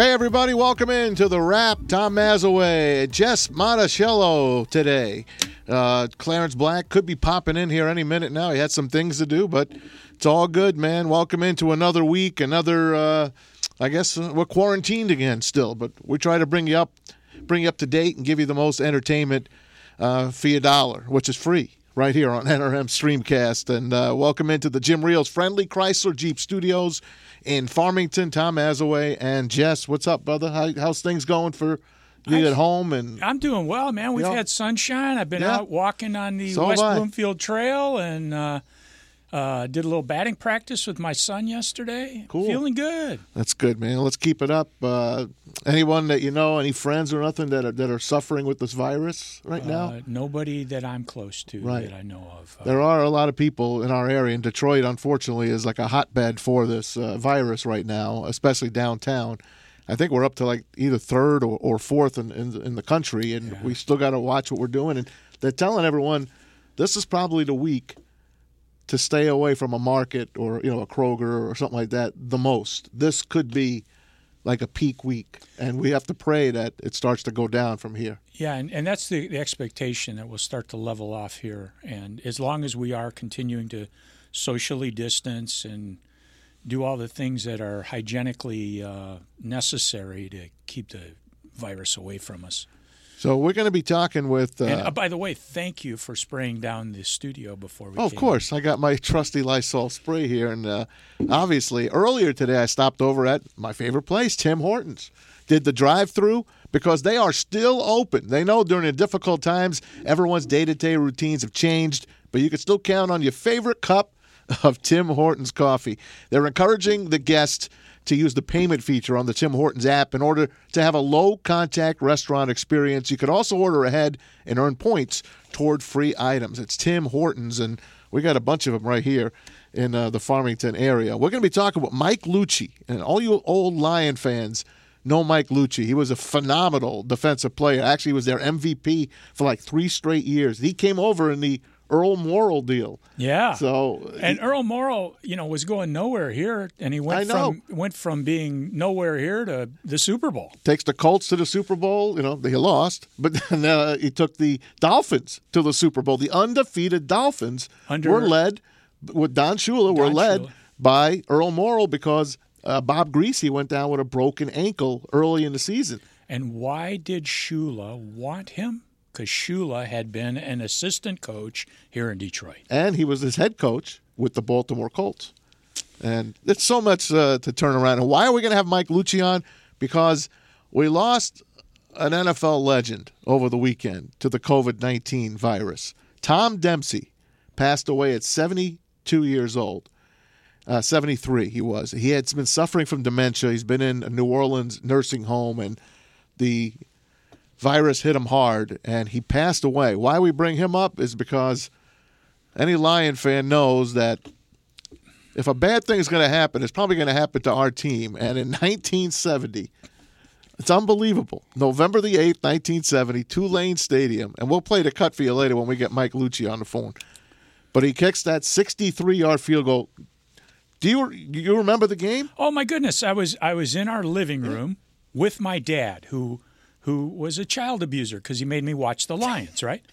Hey, everybody, welcome in to the Rap. Tom Mazawey, Jess Monticello today. Uh, Clarence Black could be popping in here any minute now. He had some things to do, but it's all good, man. Welcome into another week, another. Uh, I guess uh, we're quarantined again still, but we try to bring you up, bring you up to date, and give you the most entertainment uh, for your dollar, which is free right here on NRM Streamcast. And uh, welcome into the Jim Riehl's Friendly Chrysler Jeep Studios in Farmington. Tom Mazawey and Jess, what's up, brother? How, how's things going for you at home? And I'm doing well, man. We've Yeah. had sunshine. I've been Yeah. out walking on the So West. Bloomfield Trail and uh, uh, did a little batting practice with my son yesterday. Cool. Feeling good. that's good, man. Let's keep it up. Uh, anyone that you know, any friends or nothing that are, that are suffering with this virus right now? Uh, nobody that I'm close to Right. that I know of. Uh, There are a lot of people in our area, and Detroit, unfortunately, is like a hotbed for this uh, virus right now, especially downtown. I think we're up to like either third or, or fourth in, in, in the country, and we still got to watch what we're doing. And they're telling everyone this is probably the week to stay away from a market or you know a Kroger or something like that the most. This could be like a peak week, and we have to pray that it starts to go down from here. Yeah, and, and that's the, the expectation that we'll start to level off here. And as long as we are continuing to socially distance and do all the things that are hygienically uh, necessary to keep the virus away from us. So we're going to be talking with. Uh, And uh, by the way, thank you for spraying down the studio before we. Oh, of course. I got my trusty Lysol spray here. And uh, obviously, earlier today, I stopped over at my favorite place, Tim Hortons. Did the drive through because they are still open. They know during the difficult times, everyone's day to day routines have changed, but you can still count on your favorite cup of Tim Hortons coffee. They're encouraging the guests to use the payment feature on the Tim Hortons app in order to have a low contact restaurant experience. You could also order ahead and earn points toward free items. It's Tim Hortons, and we got a bunch of them right here in uh, the Farmington area. We're going to be talking about Mike Lucci, and all you old Lion fans know Mike Lucci. He was a phenomenal defensive player. Actually, he was their MVP for like three straight years. He came over in the Earl Morrall deal. Yeah. So and Earl Morrall, you know, was going nowhere here, and he went from went from being nowhere here to the Super Bowl. takes the Colts to the Super Bowl. You know, they lost, but then uh, he took the Dolphins to the Super Bowl. The undefeated Dolphins Under- were led with Don Shula. were led Shula. by Earl Morrall because uh, Bob Griese went down with a broken ankle early in the season. And why did Shula want him? Because Shula had been an assistant coach here in Detroit. and he was his head coach with the Baltimore Colts. And it's so much uh, to turn around. And why are we going to have Mike Lucci on? Because we lost an NFL legend over the weekend to the COVID 19 virus. Tom Dempsey passed away at 72 years old. Uh, 73 he was. He had been suffering from dementia. He's been in a New Orleans nursing home, and the virus hit him hard, and he passed away. Why we bring him up is because any Lion fan knows that if a bad thing is going to happen, it's probably going to happen to our team. And in 1970, it's unbelievable. November the 8th, 1970, Tulane Stadium. And we'll play the cut for you later when we get Mike Lucci on the phone. But he kicks that 63 yard field goal. Do you, you remember the game? Oh my goodness! I was I was in our living hmm? room with my dad, who who was a child abuser because he made me watch the Lions, right?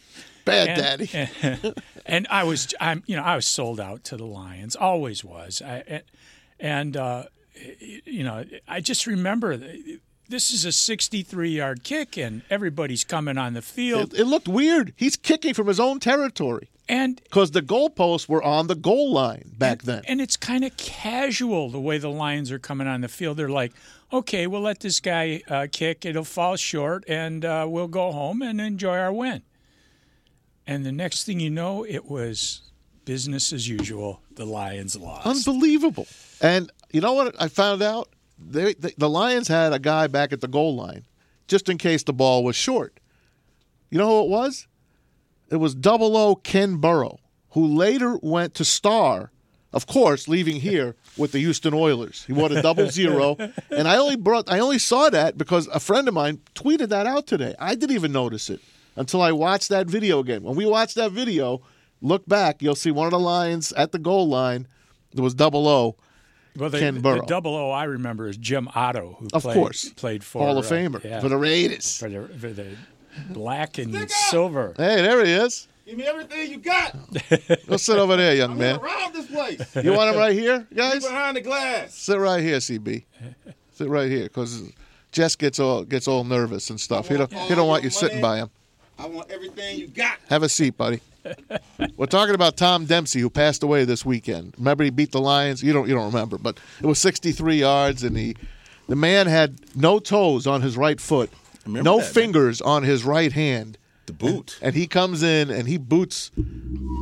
Bad and, daddy. and I was, I'm, you know, I was sold out to the Lions, always was. I, and uh, you know, I just remember this is a 63 yard kick, and everybody's coming on the field, It, it looked weird. He's kicking from his own territory and because the goalposts were on the goal line back then. and it's kind of casual the way the Lions are coming on the field. They're like, okay, we'll let this guy uh, kick; it'll fall short, and uh, we'll go home and enjoy our win. And the next thing you know, it was business as usual. The Lions lost. Unbelievable. And you know what I found out? They, the, Lions had a guy back at the goal line just in case the ball was short. You know who it was? It was double O Ken Burrough, who later went to star, of course, leaving here with the Houston Oilers. He won a double zero. And I only brought I only saw that because a friend of mine tweeted that out today. I didn't even notice it until I watched that video again. When we watched that video, look back, you'll see one of the Lions at the goal line. It was double O. Well, the, Ken Burrough. the double O I remember is Jim Otto, who Of played, course. played for Hall of uh, Famer yeah, for the Raiders. for the, for the black and silver. Hey, there he is. Give me everything you got. Go sit over there, young I'm man. around this place. You want him right here, Get guys? behind the glass. Sit right here, CB. Sit right here, because Jess gets all gets all nervous and stuff. He don't he don't want you sitting by him. I want everything you got. Have a seat, buddy. We're talking about Tom Dempsey, who passed away this weekend. Remember, he beat the Lions. You don't you don't remember, but it was 63 yards, and he the man had no toes on his right foot, remember no that, man. fingers on his right hand, The boot. and he comes in and he boots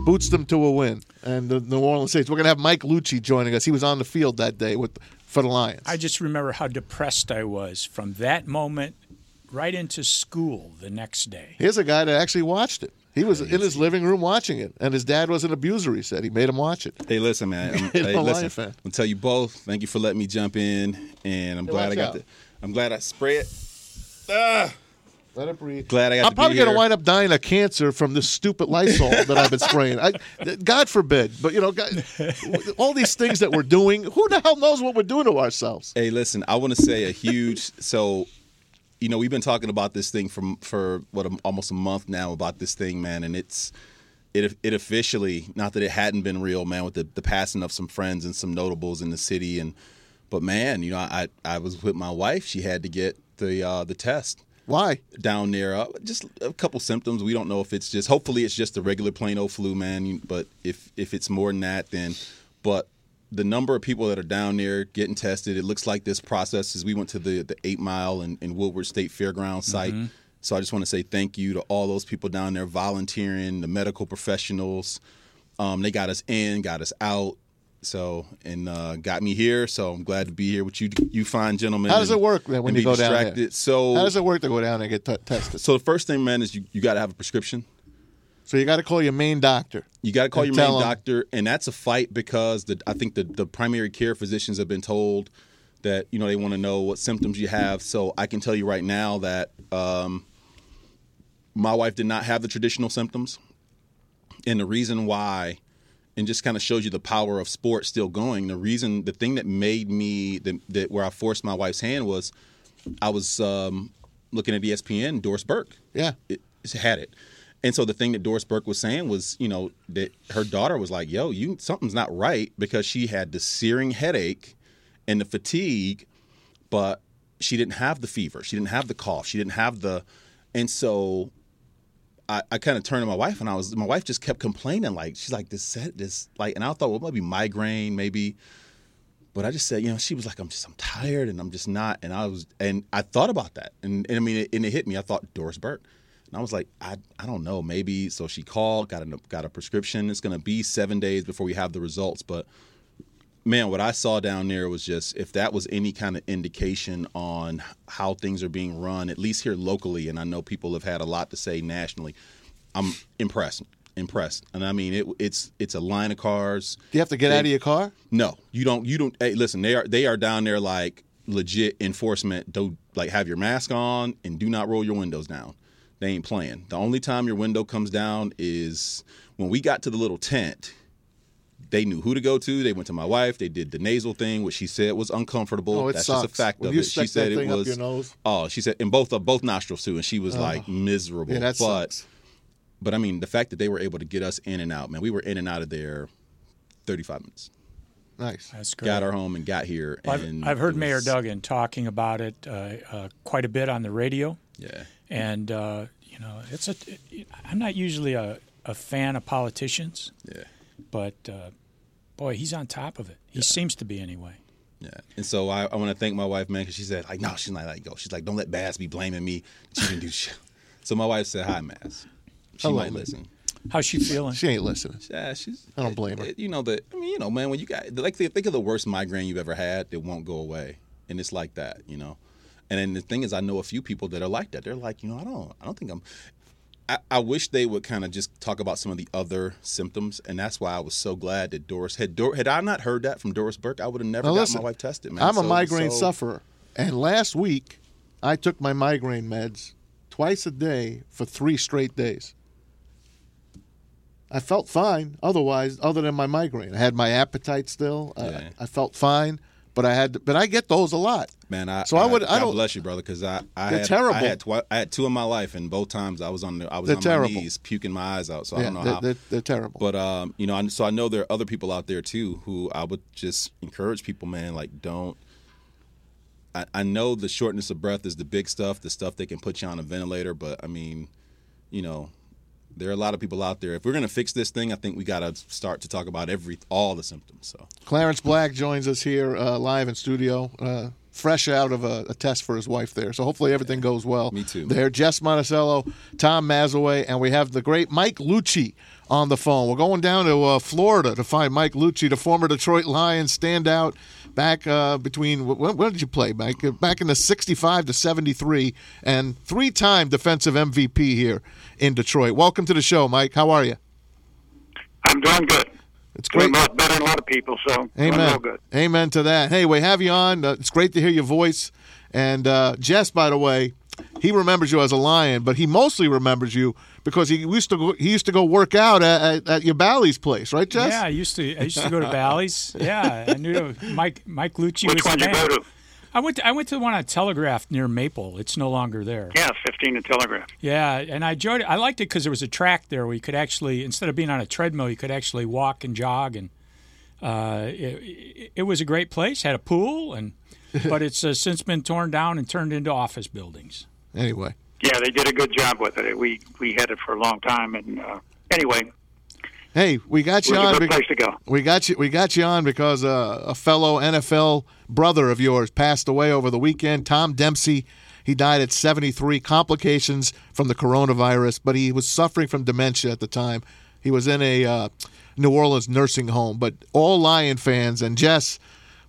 boots them to a win. And the New Orleans Saints. We're gonna have Mike Lucci joining us. He was on the field that day with for the Lions. I just remember how depressed I was from that moment right into school the next day. Here's a guy that actually watched it. He was in his living room watching it, and his dad was an abuser. He said he made him watch it. Hey, listen, man. I'm, Hey, hey, no listen. Lion fan. I'm gonna tell you both. Thank you for letting me jump in, and I'm glad I got out. the. I'm glad I spread. Ah, Let it breathe. glad I got I'm to probably going to wind up dying of cancer from this stupid Lysol that I've been spraying. I, God forbid, but you know, God, all these things that we're doing, who the hell knows what we're doing to ourselves? Hey, listen. I want to say a huge. so, you know, we've been talking about this thing from for what almost a month now about this thing, man, and it's it it officially not that it hadn't been real, man, with the, the passing of some friends and some notables in the city, and but man, you know, I I was with my wife. She had to get the uh, the test. Why? down there. Uh, just a couple symptoms. We don't know if it's just. Hopefully, it's just a regular plain old flu, man. But if if it's more than that, then. But the number of people that are down there getting tested, it looks like this process is. We went to the the Eight Mile and, and Woodward State Fairground site. So I just want to say thank you to all those people down there volunteering, the medical professionals. Um, they got us in, got us out. So and uh, got me here. So I'm glad to be here with you, you fine gentlemen. How does and- it work then when you be go down there? distracted. So How does it work to go down and get t- tested? so the first thing, man, is you, you got to have a prescription. So you got to call your main doctor. You got to call your main doctor, and that's a fight because the, I think the, the primary care physicians have been told that you know they want to know what symptoms you have. So I can tell you right now that um, my wife did not have the traditional symptoms, and the reason why, and just kind of shows you the power of sports still going. The reason, the thing that made me that, that where I forced my wife's hand was, I was um, looking at ESPN, Doris Burke Yeah. it, it had it. And so the thing that Doris Burke was saying was, you know, that her daughter was like, "Yo, you something's not right," because she had the searing headache and the fatigue, but she didn't have the fever, she didn't have the cough, she didn't have the, and so I, I kind of turned to my wife and I was, my wife just kept complaining, like she's like this, set- this, like, and I thought, well, maybe migraine, maybe, but I just said, you know, she was like, I'm just, I'm tired and I'm just not, and I was, and I thought about that, and, and I mean, it, and it hit me. I thought Doris Burke. And I was like, I, I don't know, maybe. So she called, got a got a prescription. It's gonna be seven days before we have the results. But man, what I saw down there was just if that was any kind of indication on how things are being run, at least here locally, and I know people have had a lot to say nationally. I'm impressed, impressed, and I mean it, it's it's a line of cars. Do you have to get They- out of your car? No, you don't. You don't. Hey, listen, they are they are down there like legit enforcement. Don't like have your mask on and do not roll your windows down. They ain't playing. The only time your window comes down is when we got to the little tent. They knew who to go to. They went to my wife. They did the nasal thing, which she said was uncomfortable. Oh, it That's sucks. just a fact When of you it. She said it was. your nose? Oh, she said in both of both nostrils too, and she was like miserable. Yeah, that but sucks. but I mean, the fact that they were able to get us in and out, man, we were in and out of there, thirty five minutes Nice. That's great. got our home and got here. I've, I've heard it Mayor Duggan talking about it uh, uh, quite a bit on the radio, Yeah, and uh, you know, it's a. I'm not usually a, a fan of politicians, yeah, but uh, boy, he's on top of it. He seems to be anyway. yeah. And so I, I want to thank my wife, man, because she said like, no, she's not like go. She's like, don't let Bass be blaming me. She didn't do shit. So my wife said, hi, Maz. She Hello, might man. listen. How's she feeling? She ain't listening. Yeah, she's. I don't blame her. it- you know that. I mean, you know, man, when you got like think of the worst migraine you've ever had that won't go away, and it's like that, you know. And then the thing is, I know a few people that are like that. They're like, you know, I don't, I don't think I'm. I, I wish they would kind of just talk about some of the other symptoms, and that's why I was so glad that Doris had. Dor, had I not heard that from Doris Burke, I would have never Now got listen, my wife tested. Man, I'm a migraine so- sufferer, and last week I took my migraine meds twice a day for three straight days. I felt fine otherwise, other than my migraine. I had my appetite still. I- Yeah. I, felt fine. But I had, to, but I get those a lot. Man, I So I would- I don't- bless you, brother, because I I had terrible. I had, twi- I had two in my life, and both times I was on the I was They're on terrible. my knees puking my eyes out. So I don't know they're, how. they're, they're terrible. But um, you know, I- so I know there are other people out there too who I would just encourage people, man, like don't. I, I know the shortness of breath is the big stuff, the stuff that can put you on a ventilator, but I mean, you know, there are a lot of people out there. If we're gonna fix this thing, I think we got to start to talk about every all the symptoms. So Clarence Black joins us here uh, live in studio, uh, fresh out of a, a test for his wife there. So hopefully everything goes well. Me too. There, Jess Monticello, Tom Mazawey, and we have the great Mike Lucci on the phone. We're going down to uh, Florida to find Mike Lucci, the former Detroit Lions standout. Back uh, between when, when did you play, Mike? Uh, Back in the '65 to '73, and three-time defensive MVP here in Detroit. Welcome to the show, Mike. How are you? I'm doing good. It's Doing great. a lot better than a lot of people, so doing Amen. real good. Amen to that. Hey, we have you on. Uh, it's great to hear your voice. And uh, Jess, by the way, he remembers you as a lion, but he mostly remembers you because he used to go, he used to go work out at, at, at your Bally's place, right, Jess? Yeah, I used to. I used to go to Bally's. Yeah, I knew Mike Mike Lucci Which was one the you man. go to? I went. To, I went to the one on Telegraph near Maple. It's no longer there. Yeah, 15 and Telegraph. Yeah, and I enjoyed it. I liked it because there was a track there where you could actually, instead of being on a treadmill, you could actually walk and jog, and uh, it, it, it was a great place. Had a pool, and but it's uh, since been torn down and turned into office buildings. Anyway, Yeah, they did a good job with it. We we had it for a long time, and uh, anyway, it hey, we got you on. be- place to go. we got you. We got you on because uh, a fellow NFL brother of yours passed away over the weekend. Tom Dempsey. He died at 73. Complications from the coronavirus, but he was suffering from dementia at the time. He was in a uh, New Orleans nursing home. But all Lion fans and Jess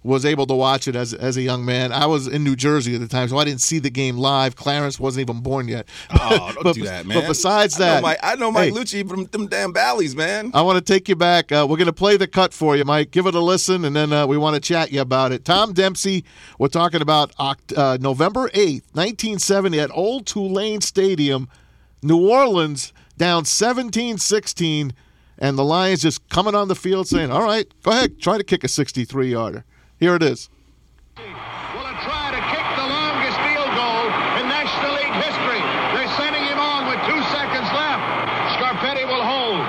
was able to watch it as as a young man. I was in New Jersey at the time, so I didn't see the game live. Clarence wasn't even born yet. oh, don't But- do that, man. but besides I know that- Mike, I know Mike Hey. Lucci from them damn Bally's, man. I want to take you back. Uh, we're going to play the cut for you, Mike. Give it a listen, and then uh, we want to chat you about it. Tom Dempsey, we're talking about uh, November 8th, 1970, at Old Tulane Stadium, New Orleans, down 17 16, and the Lions just coming on the field saying, All right, go ahead, try to kick a 63 yarder. Here it is. will try to kick the longest field goal in National League history. They're sending him on with two seconds left. Scarpati will hold.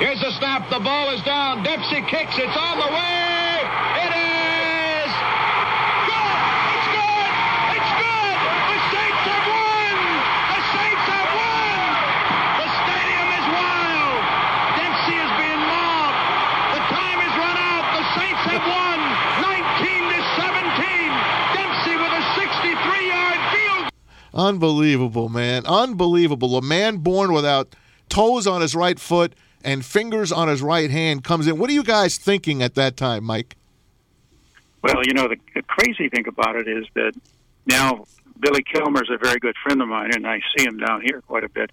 Here's the snap. The ball is down. Dempsey kicks. It's on the way. It is good. It's good. It's good. The Saints have won. The Saints have won. The stadium is wild. Dempsey is being mobbed. The time has run out. The Saints have won 19 to 17. Dempsey with a 63-yard field Unbelievable, man. Unbelievable. A man born without toes on his right foot and fingers on his right hand comes in. What are you guys thinking at that time, Mike? Well, you know, the, the crazy thing about it is that now Billy Kilmer's a very good friend of mine, and I see him down here quite a bit.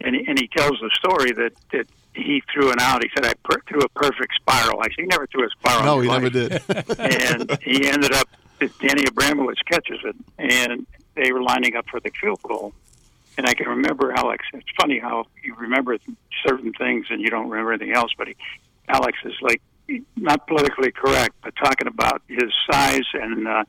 And he, and he tells the story that, that he threw an out. He said, I per- threw a perfect spiral. I said, he never threw a spiral. No, he his never did. and he ended up, Danny Abramowicz catches it, and they were lining up for the field goal. And I can remember Alex. It's funny how you remember certain things and you don't remember anything else. But he, Alex is like not politically correct, but talking about his size and uh,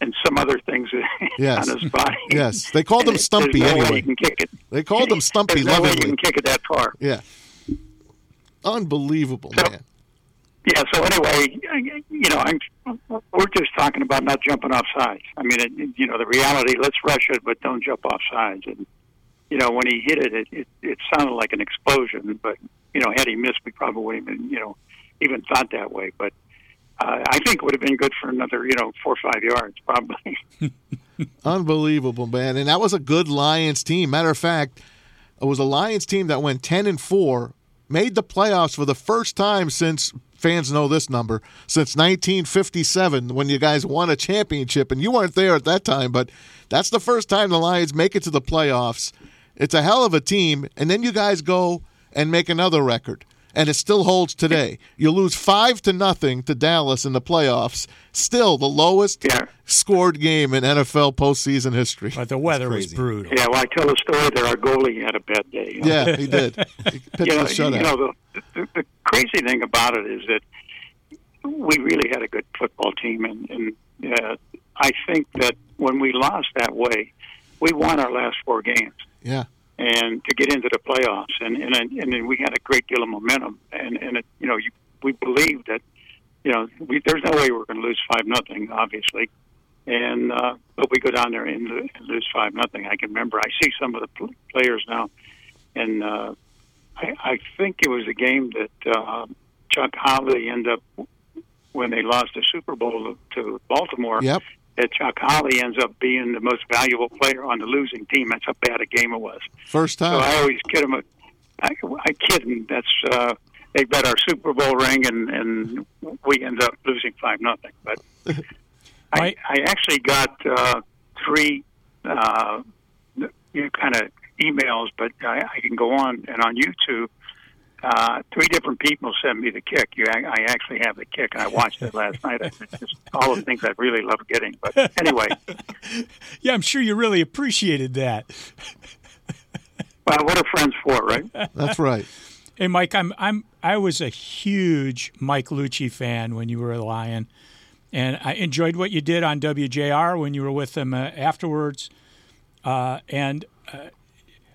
and some other things Yes. on his body. Yes, they called And him Stumpy no way anyway. you can kick it. They called him Stumpy There's no way you can kick it that far. Yeah. Unbelievable, So- man. Yeah. So anyway, you know, I'm, we're just talking about not jumping off sides. I mean, it, you know, the reality. Let's rush it, but don't jump off sides. And you know, when he hit it, it it, it sounded like an explosion. But you know, had he missed, we probably wouldn't even you know even thought that way. But uh, I think it would have been good for another you know four or five yards probably. Unbelievable, man. And that was a good Lions team. Matter of fact, it was a Lions team that went 10 and 4, made the playoffs for the first time since fans know this number, since 1957 when you guys won a championship and you weren't there at that time, but that's the first time the Lions make it to the playoffs. It's a hell of a team and then you guys go and make another record. And it still holds today. You lose five to nothing to Dallas in the playoffs. Still the lowest Yeah. scored game in NFL postseason history. But the weather was brutal. yeah. Well, I tell the story that our goalie had a bad day. Yeah, he did. He pitched you know, you know the, the, the crazy thing about it is that we really had a good football team, and, and uh, I think that when we lost that way, we won our last four games Yeah. And to get into the playoffs, and and and then we had a great deal of momentum, and and it, you know you, we believed that you know we, there's no way we're going to lose five nothing, obviously, and uh, but we go down there and, and lose five nothing. I can remember I see some of the pl- players now, and uh, I, I think it was a game that uh, Chuck Howley ended up when they lost the Super Bowl to Baltimore Yep. That Chuck Howley ends up being the most valuable player on the losing team. That's how bad a game it was. First time. So. I always kid him. I, I kid him. That's uh, they bet our Super Bowl ring, and and we end up losing five nothing. But I, I actually got uh, three, uh, you know, kind of emails, but I, I can go on and on YouTube. Uh, three different people sent me the kick. You, I, I actually have the kick, and I watched it last night. It's just all the things I really love getting. But anyway, Yeah, I'm sure you really appreciated that. well, what are friends for, right? That's right. Hey, Mike, I'm I'm I was a huge Mike Lucci fan when you were a Lion, and I enjoyed what you did on WJR when you were with them uh, afterwards. Uh, and uh,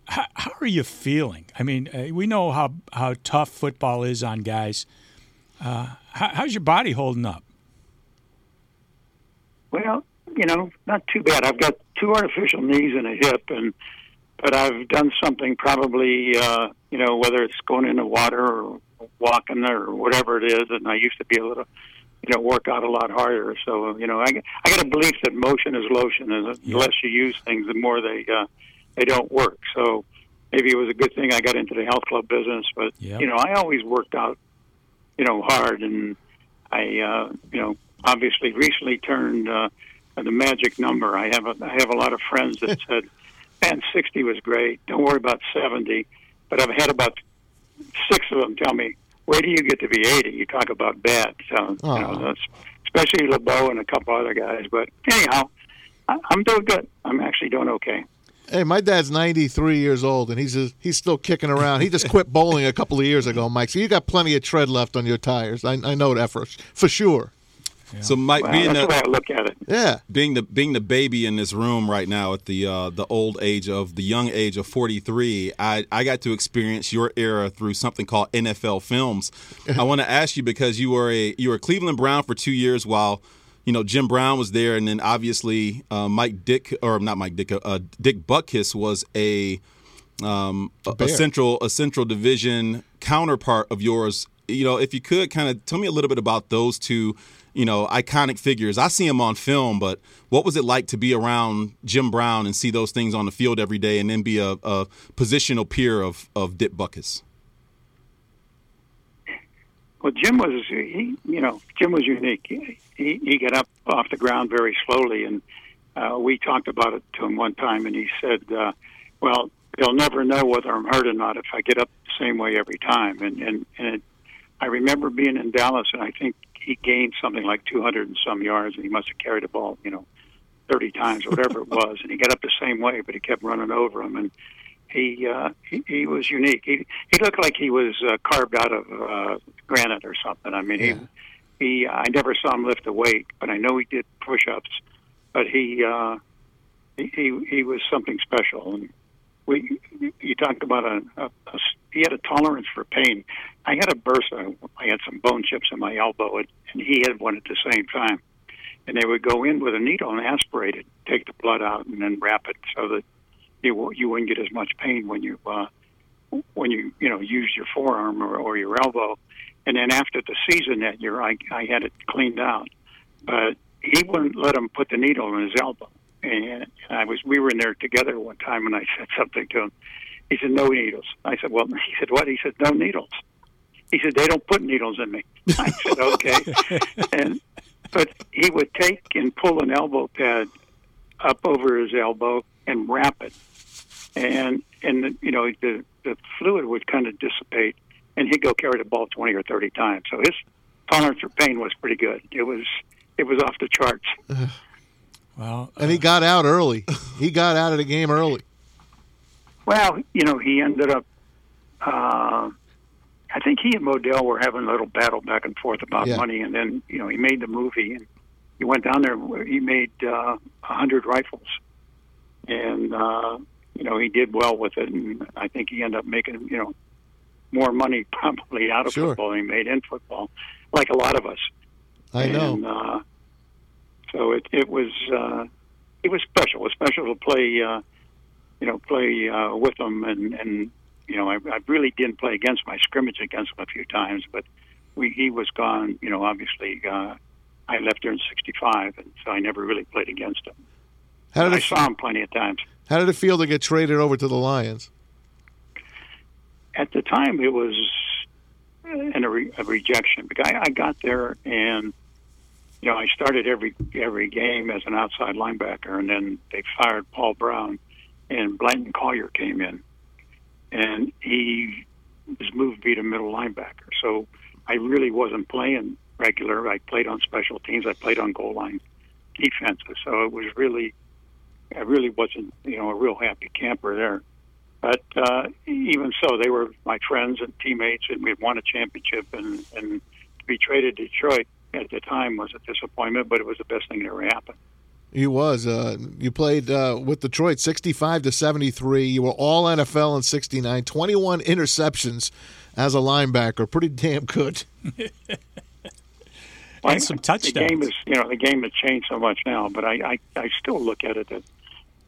how, how are you feeling? I mean, uh, we know how how tough football is on guys. Uh, how, how's your body holding up? Well, you know, not too bad. I've got two artificial knees and a hip, and but I've done something probably, uh, you know, whether it's going in the water or walking or whatever it is. And I used to be able to, you know, work out a lot harder. So you know, I I got a belief that motion is lotion, and the less you use things, the more they uh, they don't work. So maybe it was a good thing I got into the health club business. But Yep. you know, I always worked out, you know, hard, and I, uh, you know, obviously recently turned uh, the magic number. I have a, I have a lot of friends that said, "Man, 60 was great. Don't worry about 70." But I've had about six of them tell me, "Where do you get to be 80? You talk about bad." So, you know, that's, especially LeBeau and a couple other guys. But anyhow, I, I'm doing good. I'm actually doing okay. Hey, my dad's 93 years old, and he's just, he's still kicking around. He just quit bowling a couple of years ago, Mike. So you got plenty of tread left on your tires. I, I know that for for sure. So Mike, Well, being that's the way I look at it. Yeah. being the being the baby in this room right now at the uh, the old age of the young age of 43, I I got to experience your era through something called NFL Films. I want to ask you because you were a you were a Cleveland Brown for two years while you know Jim Brown was there, and then obviously uh, Mike Dick or not Mike Dick uh, Dick Butkus was a um, a, a central a central division counterpart of yours. You know, if you could kind of tell me a little bit about those two, you know, iconic figures. I see them on film, but what was it like to be around Jim Brown and see those things on the field every day, and then be a, a positional peer of of Dick Butkus? Well, Jim was he, you know, Jim was unique. He he, he got up off the ground very slowly, and uh, we talked about it to him one time, and he said, uh, "Well, they'll never know whether I'm hurt or not if I get up the same way every time." And and and it, I remember being in Dallas, and I think he gained something like 200 and some yards, and he must have carried the ball, you know, 30 times, or whatever it was, and he got up the same way, but he kept running over him, and he uh, he, he was unique. He he looked like he was uh, carved out of uh, granite or something. I mean, Yeah. he he. I never saw him lift a weight, but I know he did push-ups. But he uh, he, he he was something special. And we you talk about a, a, a he had a tolerance for pain. I had a bursa. I had some bone chips in my elbow, and, and he had one at the same time. And they would go in with a needle and aspirate it, take the blood out, and then wrap it so that you you wouldn't get as much pain when you uh, when you you know use your forearm or, or your elbow. And then after the season that year, I I had it cleaned out, but he wouldn't let him put the needle in his elbow. And I was we were in there together one time, and I said something to him. He said, "No needles." I said, "Well," he said, "What?" He said, "No needles." He said, "They don't put needles in me." I said, "Okay." and but he would take and pull an elbow pad up over his elbow and wrap it, and and the, you know the the fluid would kind of dissipate, and he'd go carry the ball twenty or thirty times. So his tolerance for pain was pretty good. It was it was off the charts. Well, And he got out early. He got out of the game early. Well, you know, he ended up. Uh, I think he and Modell were having a little battle back and forth about Yeah. money, and then you know he made the movie and he went down there. He made uh, a hundred rifles, and uh, you know he did well with it, and I think he ended up making you know more money probably out of Sure. football than he made in football, like a lot of us. I know. And, uh, so it it was uh, it was special. It was special to play, uh, you know, play uh, with him, and and you know, I, I really didn't play against my scrimmage against him a few times, but we he was gone. You know, obviously, uh, I left there in '65, and so I never really played against him. How did I it saw him plenty of times. How did it feel to get traded over to the Lions? At the time it was in a, re- a rejection. Because I, I got there and you know I started every every game as an outside linebacker and then they fired Paul Brown and Blanton Collier came in. And he was moved to be the middle linebacker. So I really wasn't playing regular. I played on special teams. I played on goal line defenses. So it was really I really wasn't you know a real happy camper there but uh, even so, they were my friends and teammates, and we had won a championship. And, and to be traded to Detroit at the time was a disappointment, but it was the best thing that ever happened. You was. Uh, you played uh, with Detroit 65 to 73. You were all NFL in 69. 21 interceptions as a linebacker. Pretty damn good. Well, some The touchdowns. game is, you know, the game has changed so much now, but I, I, I still look at it that,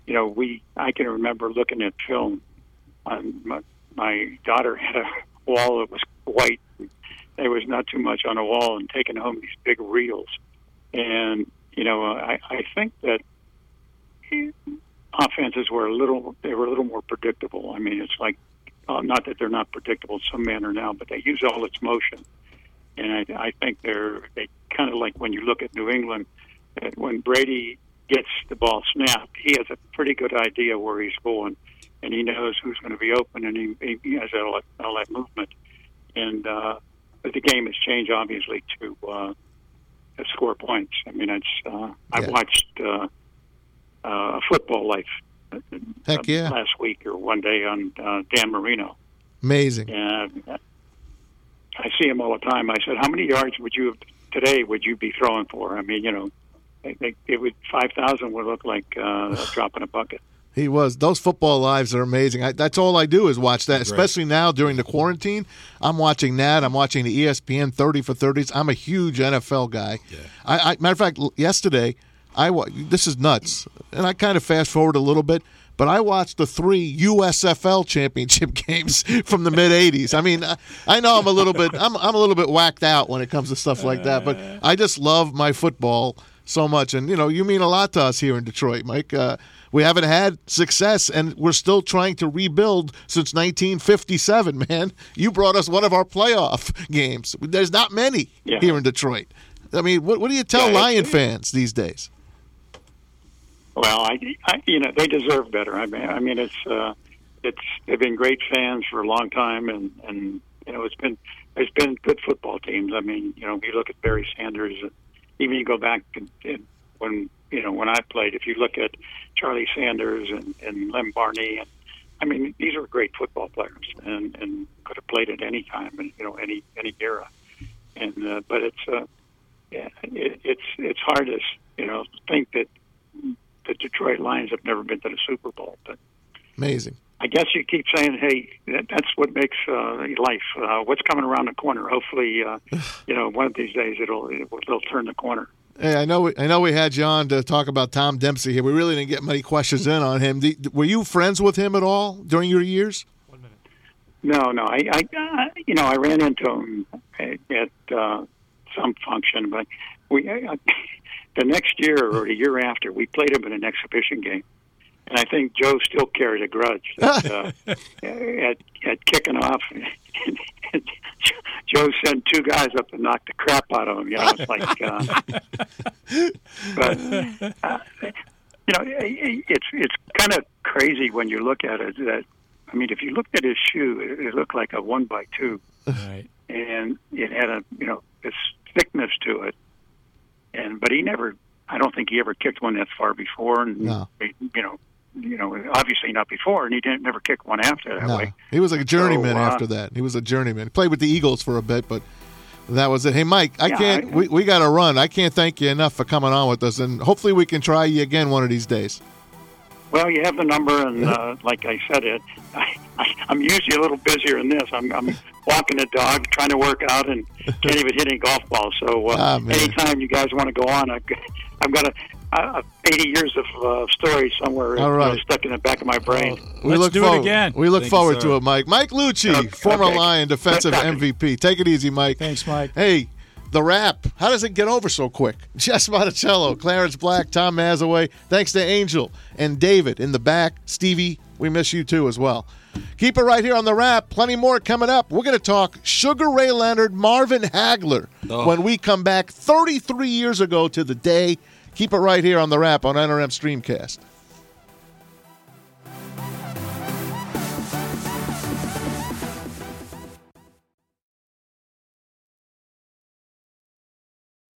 you know, we. I can remember looking at film. On my, my daughter had a wall that was white. There was not too much on the wall, and taking home these big reels. And you know, I, I think that offenses were a little. They were a little more predictable. I mean, it's like, uh, not that they're not predictable in some manner now, but they use all its motion and I, I think they're they kind of like when you look at New England, that when Brady gets the ball snapped, he has a pretty good idea where he's going, and he knows who's going to be open, and he, he has all that, all that movement. And uh, but the game has changed obviously to uh, to score points. I mean, it's uh, I Yeah. watched uh, uh, Football Life. uh, yeah. Last week or one day on uh, Dan Marino, Amazing. and I see him all the time. I said, "How many yards would you today would you be throwing for?" I mean, you know, they, they, it would five thousand would look like uh, a drop in a bucket. He was. Those football lives are amazing. I, that's all I do is watch that, especially now during the quarantine. I'm watching that. I'm watching the ESPN 30 for 30s. I'm a huge NFL guy. I, I, matter of fact, yesterday, I this is nuts, and I kind of fast forward a little bit, but I watched the three USFL championship games from the mid 80s. I mean, I, I know I'm a little bit I'm, I'm a little bit whacked out when it comes to stuff like that, but I just love my football so much, and you know, you mean a lot to us here in Detroit, Mike. Uh, we haven't had success, and we're still trying to rebuild since 1957. Man, you brought us one of our playoff games. There's not many Yeah. here in Detroit. I mean, what, what do you tell Yeah, Lion fans these days? Well, I, I you know they deserve better. I mean, I mean it's uh, it's they've been great fans for a long time, and and you know it's been it's been good football teams. I mean, you know, if you look at Barry Sanders, and even you go back and, and when you know when I played, if you look at Charlie Sanders and and Lem Barney, and I mean these are great football players, and and could have played at any time, and you know any any era, and uh, but it's uh, yeah, it, it's it's hard to you know think that the Detroit Lions have never been to the Super Bowl, but Amazing. I guess you keep saying, "Hey, that, that's what makes uh, life. Uh, what's coming around the corner? Hopefully, uh, you know, one of these days it'll it'll turn the corner." Hey, I know. We, I know we had you on to talk about Tom Dempsey here. We really didn't get many questions in on him. Were you friends with him at all during your years? No, no, I, I uh, you know, I ran into him at, at uh, some function, but we uh, the next year or the year after we played him in an exhibition game, and I think Joe still carried a grudge that, uh, at at kicking off. Joe sent two guys up to knock the crap out of him. You know, it's like, uh, but uh, you know, it's it's kind of crazy when you look at it. That I mean, if you looked at his shoe, it, it looked like a one by two Right. and it had a you know this thickness to it. And but he never, I don't think he ever kicked one that far before. And No. you know, you know, obviously not before, and he didn't never kick one after that No, way. he was like a journeyman So, uh, after that. He was a journeyman. Played with the Eagles for a bit, but that was it. Hey, Mike, I Yeah, can't. I- we we got to run. I can't thank you enough for coming on with us, and hopefully we can try you again one of these days. Well, you have the number, and uh, like I said, it. I, I, I'm usually a little busier than this. I'm, I'm walking the dog, trying to work out, and can't even hit any golf balls. So uh, Ah, anytime you guys want to go on, I've, got- I've got a, uh, 80 years of uh, stories somewhere All right. stuck in the back of my brain. We Let's look do it forward, again. We look Thank you, forward to it, Mike. Mike Lucci, Okay, former okay. Lion defensive Good. MVP. Take it easy, Mike. Thanks, Mike. Hey, the rap. How does it get over so quick? Jess Monticello, Clarence Black, Tom Mazawey. Thanks to Angel and David in the back. Stevie, we miss you too as well. Keep it right here on the rap. Plenty more coming up. We're going to talk Sugar Ray Leonard, Marvin Hagler oh. when we come back 33 years ago to the day. Keep it right here on the rap on NRM Streamcast.